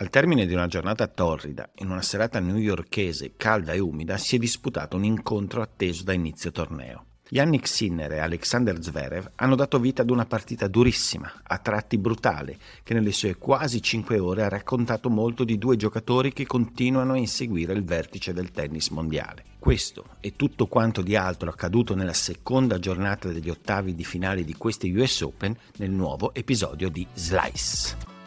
Al termine di una giornata torrida, in una serata newyorkese calda e umida, si è disputato un incontro atteso da inizio torneo. Yannick Sinner e Alexander Zverev hanno dato vita ad una partita durissima, a tratti brutale, che nelle sue quasi cinque ore ha raccontato molto di due giocatori che continuano a inseguire il vertice del tennis mondiale. Questo e tutto quanto di altro accaduto nella seconda giornata degli ottavi di finale di questi US Open nel nuovo episodio di Slice.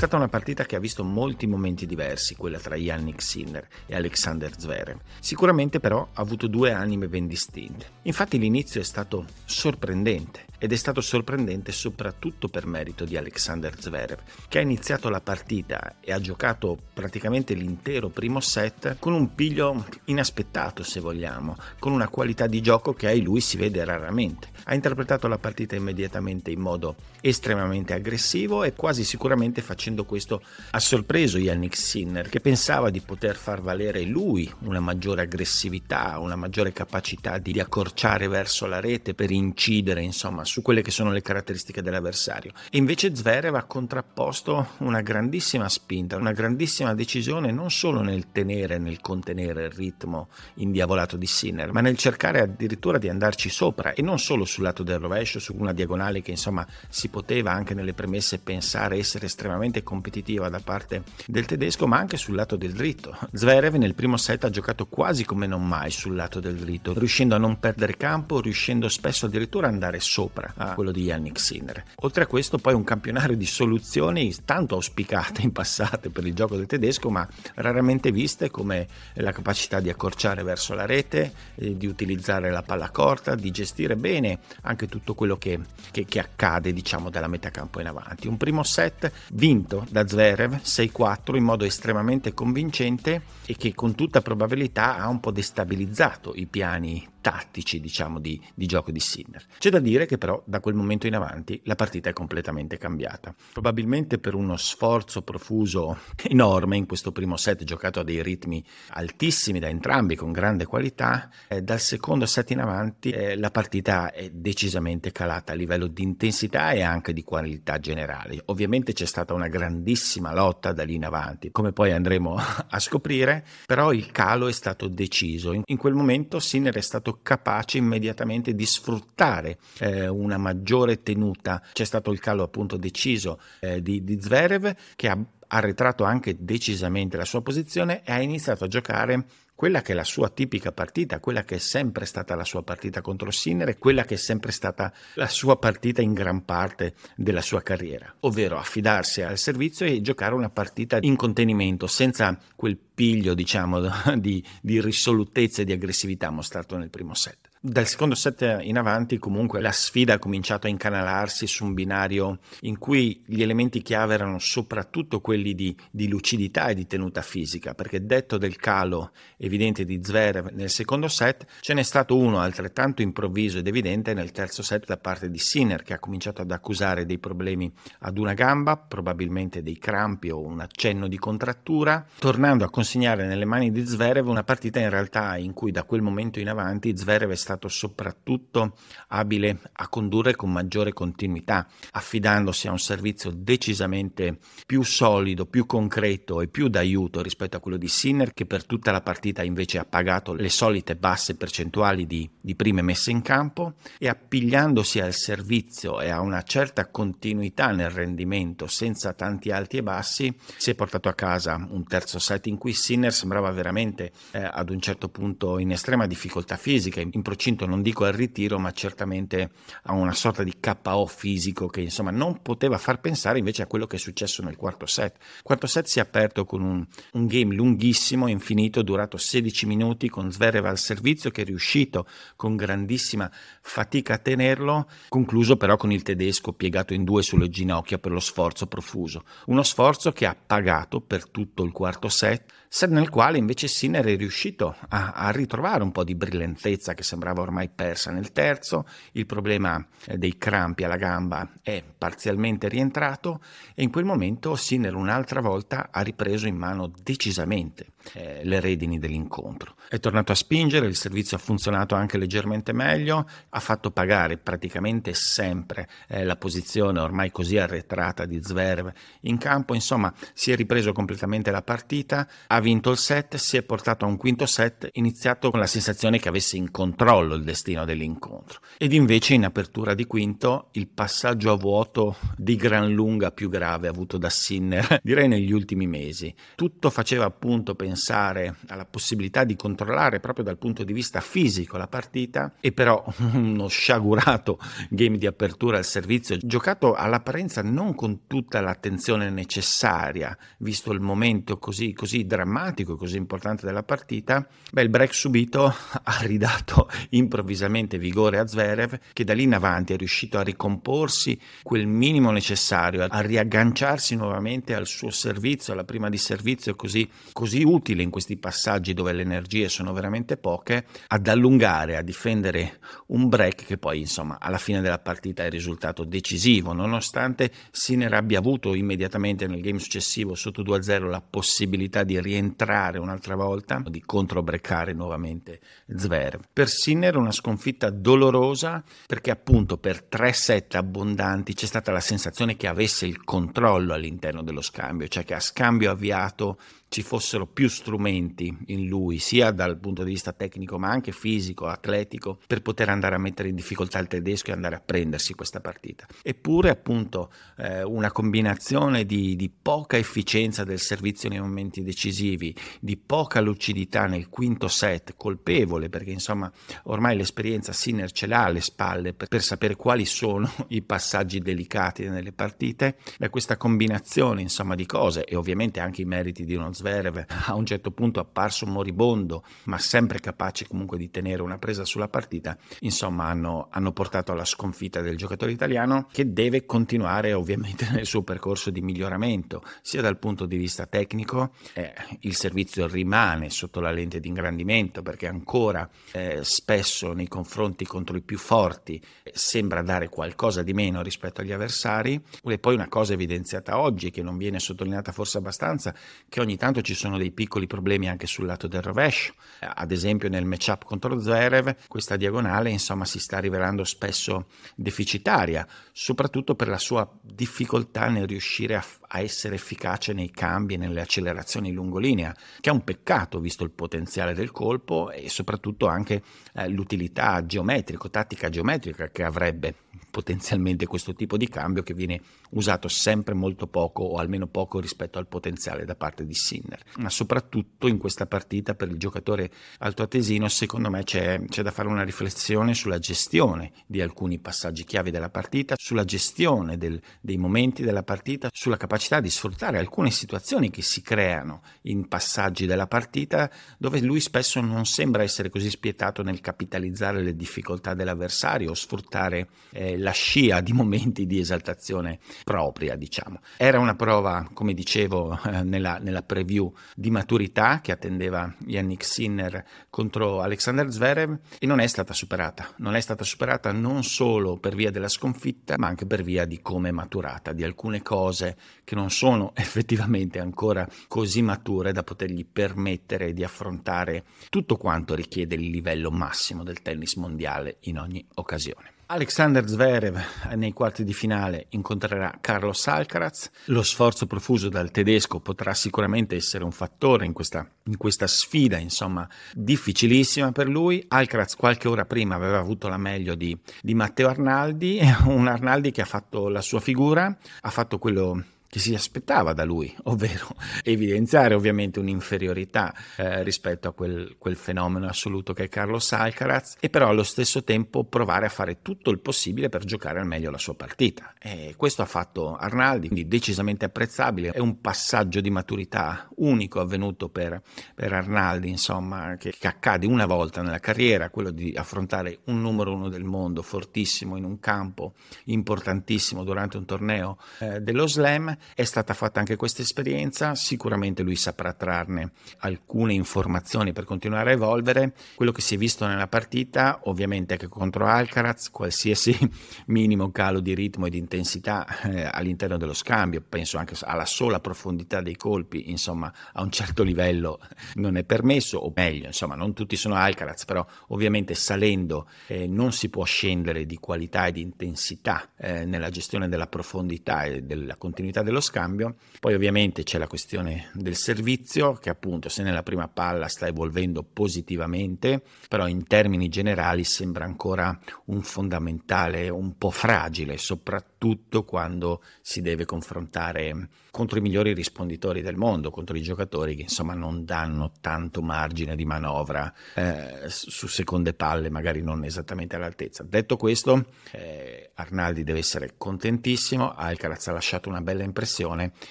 Stata una partita che ha visto molti momenti diversi, quella tra Yannick Sinner e Alexander Zverev. Sicuramente però ha avuto due anime ben distinte. Infatti l'inizio è stato sorprendente ed è stato sorprendente soprattutto per merito di Alexander Zverev, che ha iniziato la partita e ha giocato praticamente l'intero primo set con un piglio inaspettato, se vogliamo, con una qualità di gioco che ai lui si vede raramente. Ha interpretato la partita immediatamente in modo estremamente aggressivo e quasi sicuramente facendo questo ha sorpreso Yannick Sinner, che pensava di poter far valere lui una maggiore aggressività, una maggiore capacità di accorciare verso la rete per incidere, insomma, su quelle che sono le caratteristiche dell'avversario. E invece Zverev ha contrapposto una grandissima spinta, una grandissima decisione non solo nel tenere, nel contenere il ritmo indiavolato di Sinner, ma nel cercare addirittura di andarci sopra e non solo sul lato del rovescio, su una diagonale che insomma si poteva anche nelle premesse pensare essere estremamente competitiva da parte del tedesco, ma anche sul lato del dritto. Zverev nel primo set ha giocato quasi come non mai sul lato del dritto, riuscendo a non perdere campo, riuscendo spesso addirittura ad andare sopra sopra a quello di Yannick Sinner. Oltre a questo poi un campionario di soluzioni tanto auspicate in passato per il gioco del tedesco ma raramente viste come la capacità di accorciare verso la rete, eh, di utilizzare la palla corta, di gestire bene anche tutto quello che, che, che accade diciamo dalla metà campo in avanti. Un primo set vinto da Zverev 6-4 in modo estremamente convincente e che con tutta probabilità ha un po' destabilizzato i piani tattici diciamo di, di, gioco di Sinner. C'è da dire che però da quel momento in avanti la partita è completamente cambiata. Probabilmente per uno sforzo profuso enorme in questo primo set giocato a dei ritmi altissimi da entrambi con grande qualità, eh, dal secondo set in avanti eh, la partita è decisamente calata a livello di intensità e anche di qualità generale. Ovviamente c'è stata una grandissima lotta da lì in avanti, come poi andremo a scoprire, però il calo è stato deciso. In, in quel momento Sinner è stato stato capace immediatamente di sfruttare eh, una maggiore tenuta. C'è stato il calo appunto deciso eh, di, di Zverev che ha arretrato anche decisamente la sua posizione e ha iniziato a giocare quella che è la sua tipica partita, quella che è sempre stata la sua partita contro Sinner e quella che è sempre stata la sua partita in gran parte della sua carriera, ovvero affidarsi al servizio e giocare una partita in contenimento senza quel piglio diciamo di, di risolutezza e di aggressività mostrato nel primo set. Dal secondo set in avanti comunque la sfida ha cominciato a incanalarsi su un binario in cui gli elementi chiave erano soprattutto quelli di, di lucidità e di tenuta fisica, perché detto del calo evidente di Zverev nel secondo set, ce n'è stato uno altrettanto improvviso ed evidente nel terzo set da parte di Sinner che ha cominciato ad accusare dei problemi ad una gamba, probabilmente dei crampi o un accenno di contrattura, tornando a consegnare nelle mani di Zverev una partita in realtà in cui da quel momento in avanti Zverev è stato stato soprattutto abile a condurre con maggiore continuità, affidandosi a un servizio decisamente più solido, più concreto e più d'aiuto rispetto a quello di Sinner, che per tutta la partita invece ha pagato le solite basse percentuali di, di prime messe in campo e appigliandosi al servizio e a una certa continuità nel rendimento senza tanti alti e bassi, si è portato a casa un terzo set in cui Sinner sembrava veramente eh, ad un certo punto in estrema difficoltà fisica, in processo procinto non dico al ritiro, ma certamente a una sorta di KO fisico che insomma non poteva far pensare invece a quello che è successo nel quarto set. Il quarto set si è aperto con un, un game lunghissimo, infinito, durato 16 minuti con Zverev al servizio che è riuscito con grandissima fatica a tenerlo, concluso però con il tedesco piegato in due sulle ginocchia per lo sforzo profuso. Uno sforzo che ha pagato per tutto il quarto set, set nel quale invece Sinner è riuscito a, a ritrovare un po' di brillantezza che sembrava ormai persa nel terzo, il problema eh, dei crampi alla gamba è parzialmente rientrato e in quel momento Sinner un'altra volta ha ripreso in mano decisamente eh, le redini dell'incontro. È tornato a spingere, il servizio ha funzionato anche leggermente meglio, ha fatto pagare praticamente sempre eh, la posizione ormai così arretrata di Zverev in campo, insomma si è ripreso completamente la partita, ha vinto il set, si è portato a un quinto set iniziato con la sensazione che avesse in controllo il destino dell'incontro ed invece in apertura di quinto il passaggio a vuoto di gran lunga più grave avuto da Sinner direi negli ultimi mesi. Tutto faceva appunto pensare pensare alla possibilità di controllare proprio dal punto di vista fisico la partita e però uno sciagurato game di apertura al servizio giocato all'apparenza non con tutta l'attenzione necessaria visto il momento così, così drammatico e così importante della partita beh il break subito ha ridato improvvisamente vigore a Zverev che da lì in avanti è riuscito a ricomporsi quel minimo necessario a riagganciarsi nuovamente al suo servizio alla prima di servizio così, così utile utile in questi passaggi dove le energie sono veramente poche ad allungare, a difendere un break che poi insomma alla fine della partita è risultato decisivo, nonostante Sinner abbia avuto immediatamente nel game successivo sotto 2-0 la possibilità di rientrare un'altra volta, di controbreccare nuovamente Zverev. Per Sinner una sconfitta dolorosa perché appunto per tre set abbondanti c'è stata la sensazione che avesse il controllo all'interno dello scambio, cioè che a scambio avviato ci fossero più strumenti in lui, sia dal punto di vista tecnico ma anche fisico, atletico, per poter andare a mettere in difficoltà il tedesco e andare a prendersi questa partita. Eppure appunto eh, una combinazione di, di, poca efficienza del servizio nei momenti decisivi, di poca lucidità nel quinto set, colpevole perché insomma ormai l'esperienza Sinner ce l'ha alle spalle per, per sapere quali sono i passaggi delicati nelle partite, beh, questa combinazione insomma di cose e ovviamente anche i meriti di uno Zverev a un certo punto apparso moribondo, ma sempre capace comunque di tenere una presa sulla partita, insomma hanno, hanno portato alla sconfitta del giocatore italiano che deve continuare ovviamente nel suo percorso di miglioramento, sia dal punto di vista tecnico, eh, il servizio rimane sotto la lente di ingrandimento perché ancora eh, spesso nei confronti contro i più forti eh, sembra dare qualcosa di meno rispetto agli avversari, e poi una cosa evidenziata oggi che non viene sottolineata forse abbastanza, che ogni tanto tanto ci sono dei piccoli problemi anche sul lato del rovescio. Ad esempio nel matchup contro Zverev questa diagonale insomma si sta rivelando spesso deficitaria, soprattutto per la sua difficoltà nel riuscire a, a essere efficace nei cambi e nelle accelerazioni lungolinea, che è un peccato visto il potenziale del colpo e soprattutto anche eh, l'utilità geometrico-tattica geometrica che avrebbe potenzialmente questo tipo di cambio che viene usato sempre molto poco o almeno poco rispetto al potenziale da parte di Sinner. Ma soprattutto in questa partita per il giocatore altoatesino secondo me c'è, c'è da fare una riflessione sulla gestione di alcuni passaggi chiave della partita, sulla gestione del, dei momenti della partita, sulla capacità di sfruttare alcune situazioni che si creano in passaggi della partita dove lui spesso non sembra essere così spietato nel capitalizzare le difficoltà dell'avversario o sfruttare eh, la scia di momenti di esaltazione propria, diciamo. Era una prova, come dicevo eh, nella, nella, preview, di maturità che attendeva Yannick Sinner contro Alexander Zverev e non è stata superata. Non è stata superata non solo per via della sconfitta, ma anche per via di come è maturata, di alcune cose che non sono effettivamente ancora così mature da potergli permettere di affrontare tutto quanto richiede il livello massimo del tennis mondiale in ogni occasione. Alexander Zverev nei quarti di finale incontrerà Carlos Alcaraz. Lo sforzo profuso dal tedesco potrà sicuramente essere un fattore in questa, in questa, sfida, insomma, difficilissima per lui. Alcaraz qualche ora prima aveva avuto la meglio di, di Matteo Arnaldi, un Arnaldi che ha fatto la sua figura, ha fatto quello che si aspettava da lui, ovvero evidenziare ovviamente un'inferiorità eh, rispetto a quel, quel, fenomeno assoluto che è Carlos Alcaraz e però allo stesso tempo provare a fare tutto il possibile per giocare al meglio la sua partita. E questo ha fatto Arnaldi, quindi decisamente apprezzabile, è un passaggio di maturità unico avvenuto per, per Arnaldi, insomma, che, che accade una volta nella carriera, quello di affrontare un numero uno del mondo fortissimo in un campo importantissimo durante un torneo eh, dello slam è stata fatta anche questa esperienza, sicuramente lui saprà trarne alcune informazioni per continuare a evolvere. Quello che si è visto nella partita, ovviamente è che contro Alcaraz qualsiasi minimo calo di ritmo e di intensità eh, all'interno dello scambio, penso anche alla sola profondità dei colpi, insomma, a un certo livello non è permesso, o meglio, insomma, non tutti sono Alcaraz, però ovviamente salendo eh, non si può scendere di qualità e di intensità eh, nella gestione della profondità e della continuità dello scambio. Poi ovviamente c'è la questione del servizio che appunto se nella prima palla sta evolvendo positivamente, però in termini generali sembra ancora un fondamentale un po' fragile, soprattutto quando si deve confrontare contro i migliori risponditori del mondo, contro i giocatori che insomma non danno tanto margine di manovra eh, su seconde palle, magari non esattamente all'altezza. Detto questo, eh, Arnaldi deve essere contentissimo, Alcaraz ha lasciato una bella impressione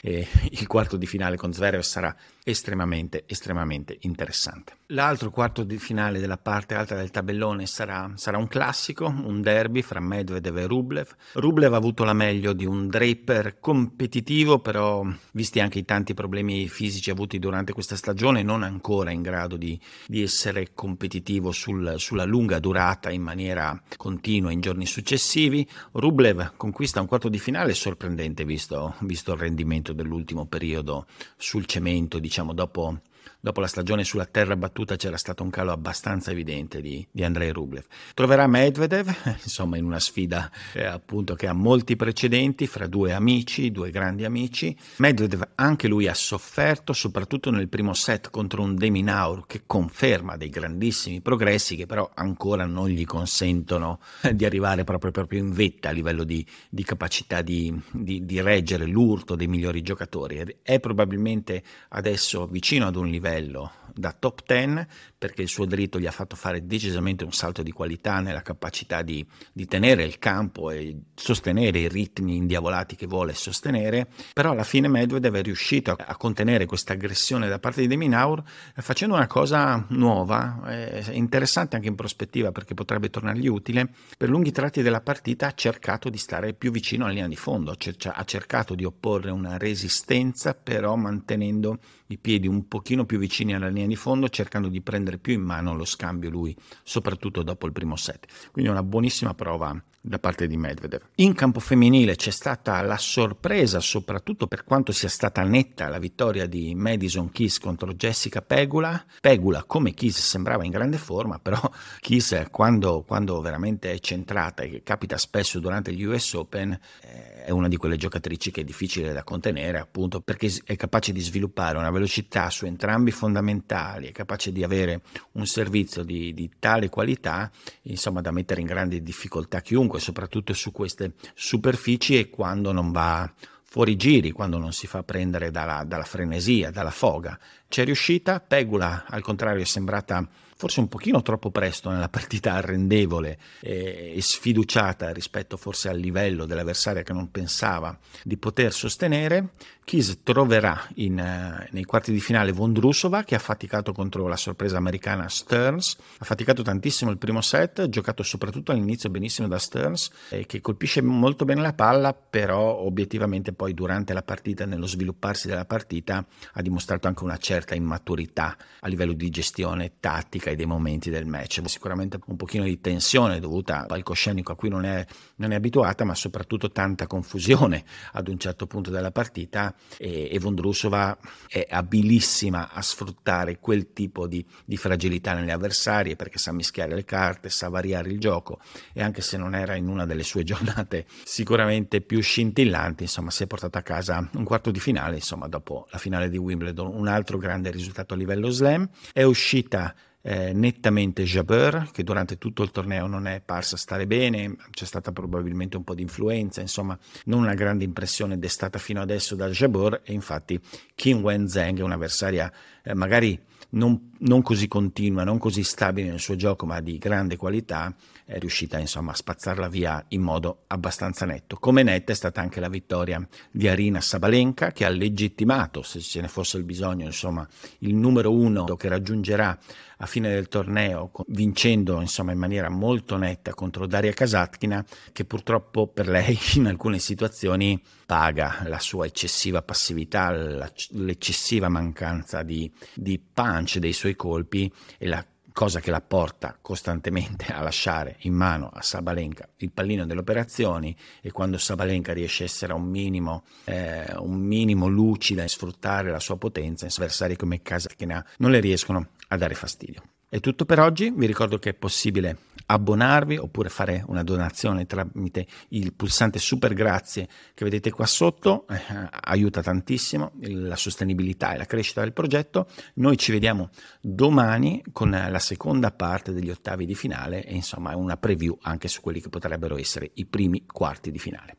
e il quarto di finale con Zverev sarà estremamente, estremamente interessante. L'altro quarto di finale della parte alta del tabellone sarà, sarà, un classico, un derby fra Medvedev e Rublev. Rublev ha avuto la meglio di un Draper competitivo, però visti anche i tanti problemi fisici avuti durante questa stagione, non ancora in grado di, di essere competitivo sul, sulla lunga durata in maniera continua in giorni successivi. Rublev conquista un quarto di finale sorprendente visto, visto il rendimento dell'ultimo periodo sul cemento, diciamo dopo dopo la stagione sulla terra battuta c'era stato un calo abbastanza evidente di, di Andrei Rublev. Troverà Medvedev, insomma, in una sfida eh, appunto che ha molti precedenti fra due amici, due grandi amici. Medvedev anche lui ha sofferto, soprattutto nel primo set contro un Deminaur che conferma dei grandissimi progressi che però ancora non gli consentono di arrivare proprio, proprio in vetta a livello di, di capacità di, di, di reggere l'urto dei migliori giocatori. È probabilmente adesso vicino ad un livello livello da top 10 perché il suo dritto gli ha fatto fare decisamente un salto di qualità nella capacità di, di tenere il campo e sostenere i ritmi indiavolati che vuole sostenere, però alla fine Medvedev è riuscito a, contenere questa aggressione da parte di Deminaur eh, facendo una cosa nuova, eh, interessante anche in prospettiva perché potrebbe tornargli utile, per lunghi tratti della partita ha cercato di stare più vicino alla linea di fondo, ha cercato di opporre una resistenza però mantenendo i piedi un pochino più vicini alla linea di fondo, cercando di prendere più in mano lo scambio lui, soprattutto dopo il primo set. Quindi una buonissima prova da parte di Medvedev. In campo femminile c'è stata la sorpresa, soprattutto per quanto sia stata netta la vittoria di Madison Keys contro Jessica Pegula. Pegula, come Keys, sembrava in grande forma, però Keys, quando, quando veramente è centrata, e capita spesso durante gli US Open, eh, è una di quelle giocatrici che è difficile da contenere, appunto perché è capace di sviluppare una velocità su entrambi i fondamentali, è capace di avere un servizio di, di tale qualità, insomma, da mettere in grande difficoltà chiunque comunque soprattutto su queste superfici e quando non va fuori giri, quando non si fa prendere dalla, dalla frenesia, dalla foga. C'è riuscita, Pegula al contrario è sembrata forse un pochino troppo presto nella partita arrendevole e, e sfiduciata rispetto forse al livello dell'avversaria che non pensava di poter sostenere. Kis troverà in, uh, nei quarti di finale Vondrusova che ha faticato contro la sorpresa americana Stearns, ha faticato tantissimo il primo set, giocato soprattutto all'inizio benissimo da Stearns, eh, che colpisce molto bene la palla, però obiettivamente poi durante la partita, nello svilupparsi della partita, ha dimostrato anche una certa immaturità a livello di gestione tattica e dei momenti del match. Sicuramente un pochino di tensione dovuta al palcoscenico a cui non è, non è abituata, ma soprattutto tanta confusione ad un certo punto della partita e, e Vondrusova è abilissima a sfruttare quel tipo di, di fragilità nelle avversarie perché sa mischiare le carte, sa variare il gioco e anche se non era in una delle sue giornate sicuramente più scintillanti, insomma si è portata a casa un quarto di finale, insomma dopo la finale di Wimbledon, un altro grande risultato a livello slam, è uscita eh, nettamente Jabeur, che durante tutto il torneo non è parsa stare bene, c'è stata probabilmente un po' di influenza, insomma non una grande impressione destata fino adesso da Jabeur e infatti Kim Wen Zheng è un'avversaria eh, magari non, non, così continua, non così stabile nel suo gioco, ma di grande qualità, è riuscita insomma a spazzarla via in modo abbastanza netto. Come netta è stata anche la vittoria di Arina Sabalenka, che ha legittimato, se ce ne fosse il bisogno, insomma, il numero uno che raggiungerà a fine del torneo, vincendo insomma, in maniera molto netta contro Daria Kasatkina, che purtroppo per lei in alcune situazioni paga la sua eccessiva passività, l'eccessiva mancanza di, di punch dei suoi colpi e la cosa che la porta costantemente a lasciare in mano a Sabalenka il pallino delle operazioni e quando Sabalenka riesce a essere un minimo, eh, un minimo lucida e sfruttare la sua potenza, avversari come Kasatkina non le riescono a dare fastidio. È tutto per oggi, vi ricordo che è possibile abbonarvi oppure fare una donazione tramite il pulsante super grazie che vedete qua sotto, eh, aiuta tantissimo la sostenibilità e la crescita del progetto. Noi ci vediamo domani con la seconda parte degli ottavi di finale e insomma una preview anche su quelli che potrebbero essere i primi quarti di finale.